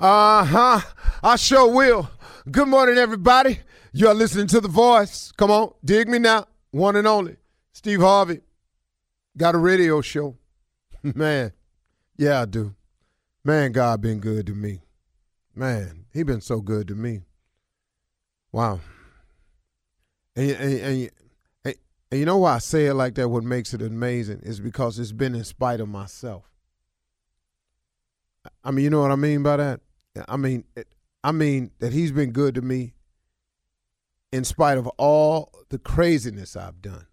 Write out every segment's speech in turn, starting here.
Uh huh. I sure will. Good morning, everybody. You're listening to The Voice. Come on, dig me now. One and only. Steve Harvey. Got a radio show. Man, yeah, I do. Man, God been good to me. Man, he been so good to me. Wow. And, and, and, and, and you know why I say it like that? What makes it amazing is because it's been in spite of myself. I mean, you know what I mean by that? I mean, I mean that he's been good to me in spite of all the craziness I've done,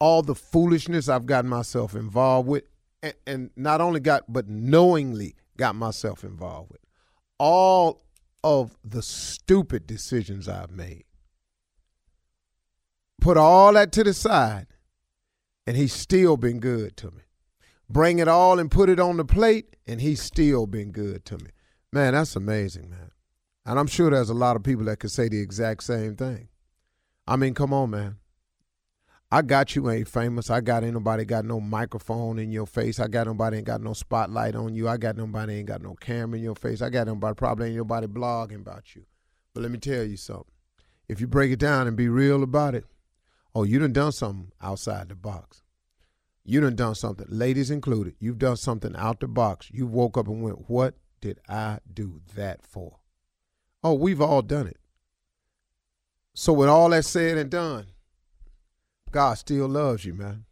all the foolishness I've gotten myself involved with, and, and not only got, but knowingly got myself involved with, all of the stupid decisions I've made. Put all that to the side, and he's still been good to me. Bring it all and put it on the plate, and he's still been good to me. Man, that's amazing, man. And I'm sure there's a lot of people that could say the exact same thing. I mean, come on, man. I got you ain't famous. I got ain't nobody got no microphone in your face. I got nobody ain't got no spotlight on you. I got nobody ain't got no camera in your face. I got nobody probably ain't nobody blogging about you. But let me tell you something. If you break it down and be real about it, oh, you done done something outside the box. You done done something, ladies included. You've done something out the box. You woke up and went, what did I do that for? Oh, we've all done it. So, with all that said and done, God still loves you, man.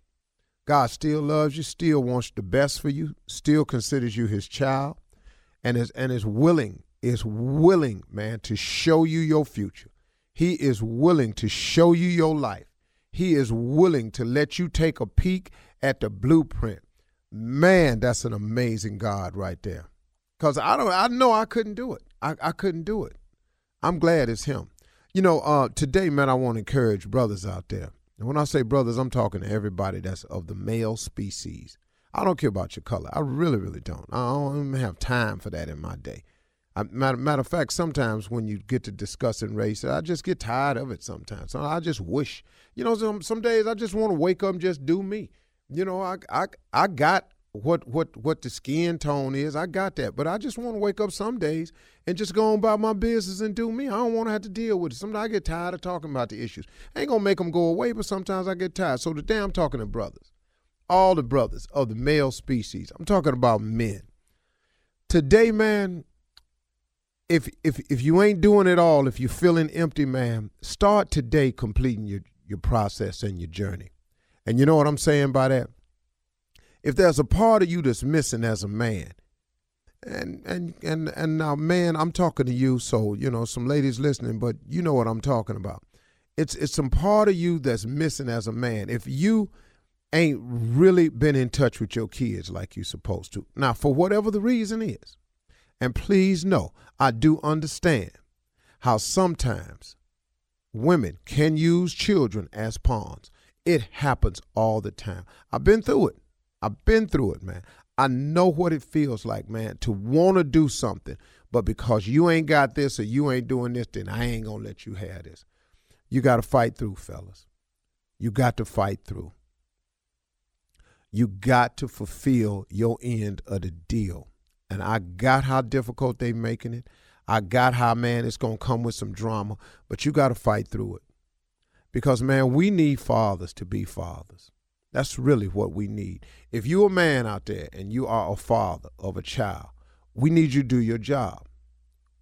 God still loves you, still wants the best for you, still considers you his child, and is and is willing, is willing, man, to show you your future. He is willing to show you your life. He is willing to let you take a peek at the blueprint. Man, that's an amazing God right there. Cause I don't I know I couldn't do it. I, I couldn't do it. I'm glad it's him. You know, uh, today, man, I want to encourage brothers out there. And when I say brothers, I'm talking to everybody that's of the male species. I don't care about your color. I really, really don't. I don't even have time for that in my day. I, matter, matter of fact, sometimes when you get to discussing race, I just get tired of it sometimes. So I just wish, you know, some, some days I just want to wake up and just do me. You know, I, I, I got what what what the skin tone is. I got that, but I just want to wake up some days and just go on about my business and do me. I don't want to have to deal with it. Sometimes I get tired of talking about the issues. I ain't gonna make them go away, but sometimes I get tired. So today I'm talking to brothers, all the brothers of the male species. I'm talking about men. Today, man, if if if you ain't doing it all, if you're feeling empty, man, start today completing your your process and your journey. And you know what I'm saying by that? If there's a part of you that's missing as a man, and and and and now, man, I'm talking to you, so you know some ladies listening, but you know what I'm talking about. It's it's some part of you that's missing as a man. If you ain't really been in touch with your kids like you're supposed to, now for whatever the reason is, and please know, I do understand how sometimes women can use children as pawns. It happens all the time. I've been through it. I've been through it, man. I know what it feels like, man, to want to do something, but because you ain't got this or you ain't doing this, then I ain't going to let you have this. You got to fight through, fellas. You got to fight through. You got to fulfill your end of the deal. And I got how difficult they making it. I got how, man, it's going to come with some drama, but you got to fight through it. Because, man, we need fathers to be fathers. That's really what we need. If you're a man out there and you are a father of a child, we need you to do your job.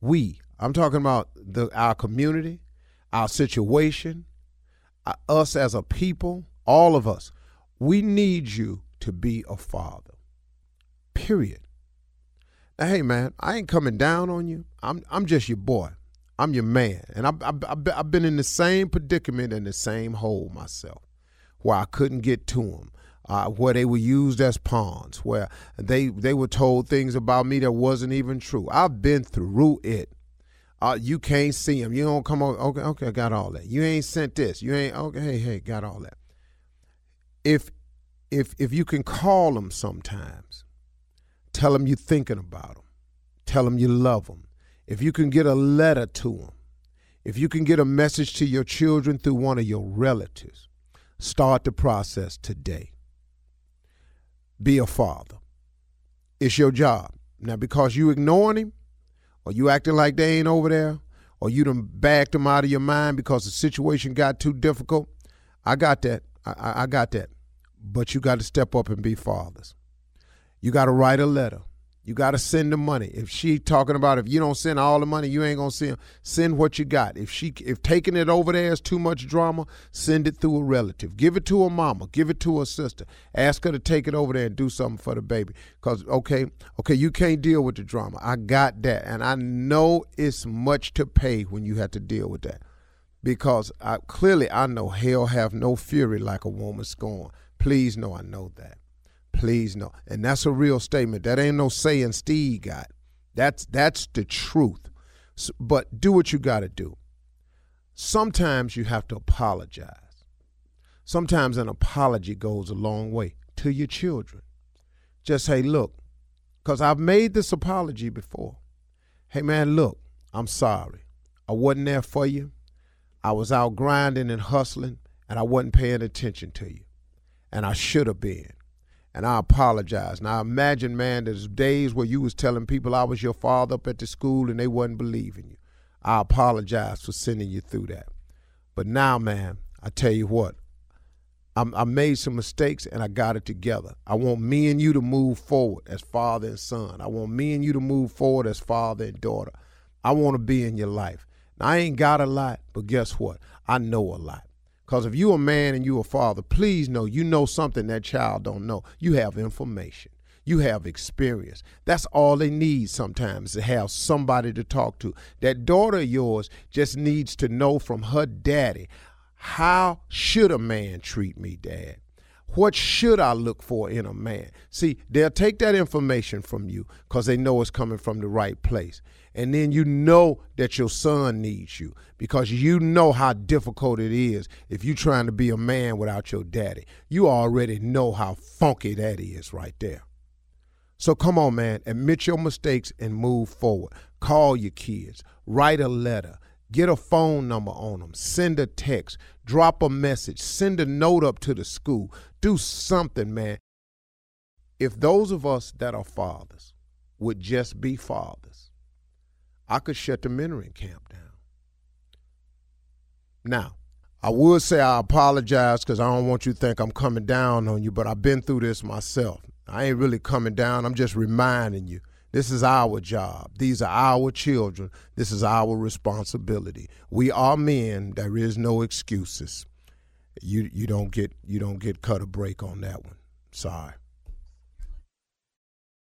We, I'm talking about the our community, our situation, uh, us as a people, all of us. We need you to be a father. Period. Now, hey man, I ain't coming down on you. I'm I'm just your boy. I'm your man, and I've, I've, I've been in the same predicament and the same hole myself where I couldn't get to them. Uh, where they were used as pawns, where they they were told things about me that wasn't even true. I've been through it. Uh, you can't see them. You don't come. Okay, okay, I got all that. You ain't sent this. You ain't okay. Hey, hey, got all that. If if if you can call them sometimes, tell them you're thinking about them. Tell them you love them. If you can get a letter to them, if you can get a message to your children through one of your relatives, Start the process today. Be a father. It's your job. Now, because you ignoring him, or you acting like they ain't over there, or you done backed them out of your mind because the situation got too difficult. I got that. I, I got that. But you got to step up and be fathers. You got to write a letter. You got to send the money. If she talking about if you don't send all the money, you ain't gonna send. Send what you got. If she if taking it over there is too much drama, send it through a relative. Give it to a mama. Give it to a sister. Ask her to take it over there and do something for the baby. Cause okay, okay, you can't deal with the drama. I got that, and I know it's much to pay when you have to deal with that. Because I clearly I know hell have no fury like a woman scorn. Please know I know that. Please no. And that's a real statement. That ain't no saying Steve got. That's that's the truth. So, but do what you got to do. Sometimes you have to apologize. Sometimes an apology goes a long way to your children. Just say, look, because I've made this apology before. Hey, man, look, I'm sorry. I wasn't there for you. I was out grinding and hustling, and I wasn't paying attention to you. And I should have been and I apologize. Now imagine, man, there's days where you was telling people I was your father up at the school and they wasn't believing you. I apologize for sending you through that. But now, man, I tell you what, I'm, I made some mistakes and I got it together. I want me and you to move forward as father and son. I want me and you to move forward as father and daughter. I want to be in your life. Now, I ain't got a lot, but guess what? I know a lot. Because if you a man and you a father, please know you know something that child don't know. You have information. You have experience. That's all they need sometimes to have somebody to talk to. That daughter of yours just needs to know from her daddy, how should a man treat me, dad? What should I look for in a man? See, they'll take that information from you because they know it's coming from the right place. And then you know that your son needs you because you know how difficult it is if you're trying to be a man without your daddy. You already know how funky that is right there. So come on, man, admit your mistakes and move forward. Call your kids, write a letter, get a phone number on them, send a text, drop a message, send a note up to the school. Do something, man. If those of us that are fathers would just be fathers, I could shut the mentoring camp down. Now, I would say I apologize because I don't want you to think I'm coming down on you, but I've been through this myself. I ain't really coming down. I'm just reminding you. This is our job. These are our children. This is our responsibility. We are men. There is no excuses. You you don't get you don't get cut a break on that one. Sorry.